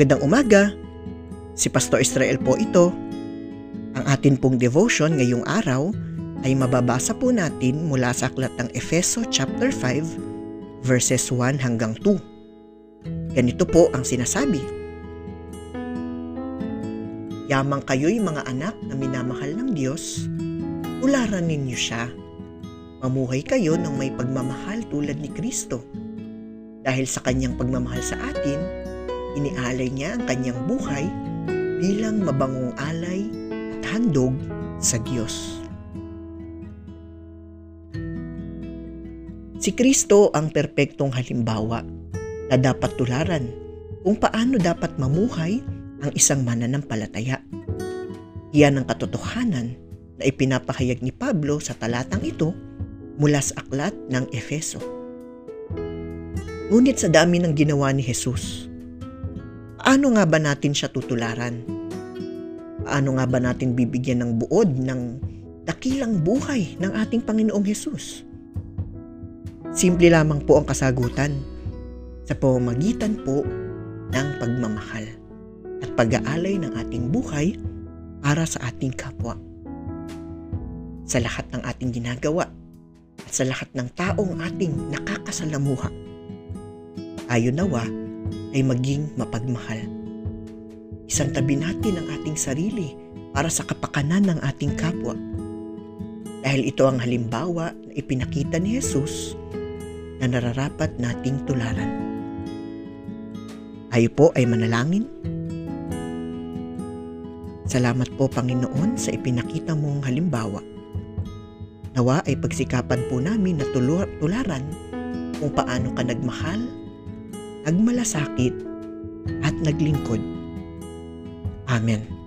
Magandang umaga. Si Pastor Israel po ito. Ang atin pong devotion ngayong araw ay mababasa po natin mula sa aklat ng Efeso chapter 5 verses 1 hanggang 2. Ganito po ang sinasabi. Yamang kayo'y mga anak na minamahal ng Diyos, tularan ninyo siya. Mamuhay kayo ng may pagmamahal tulad ni Kristo. Dahil sa kanyang pagmamahal sa atin, inialay niya ang kanyang buhay bilang mabangong alay at handog sa Diyos. Si Kristo ang perpektong halimbawa na dapat tularan kung paano dapat mamuhay ang isang mananampalataya. Iyan ang katotohanan na ipinapahayag ni Pablo sa talatang ito mula sa aklat ng Efeso. Ngunit sa dami ng ginawa ni Jesus, paano nga ba natin siya tutularan? Paano nga ba natin bibigyan ng buod ng dakilang buhay ng ating Panginoong Jesus? Simple lamang po ang kasagutan sa pamamagitan po ng pagmamahal at pag-aalay ng ating buhay para sa ating kapwa. Sa lahat ng ating ginagawa at sa lahat ng taong ating nakakasalamuha, tayo nawa ay maging mapagmahal. Isang tabi natin ang ating sarili para sa kapakanan ng ating kapwa. Dahil ito ang halimbawa na ipinakita ni Jesus na nararapat nating tularan. Tayo po ay manalangin. Salamat po Panginoon sa ipinakita mong halimbawa. Nawa ay pagsikapan po namin na tularan kung paano ka nagmahal, nagmalasakit, at naglingkod. Amen.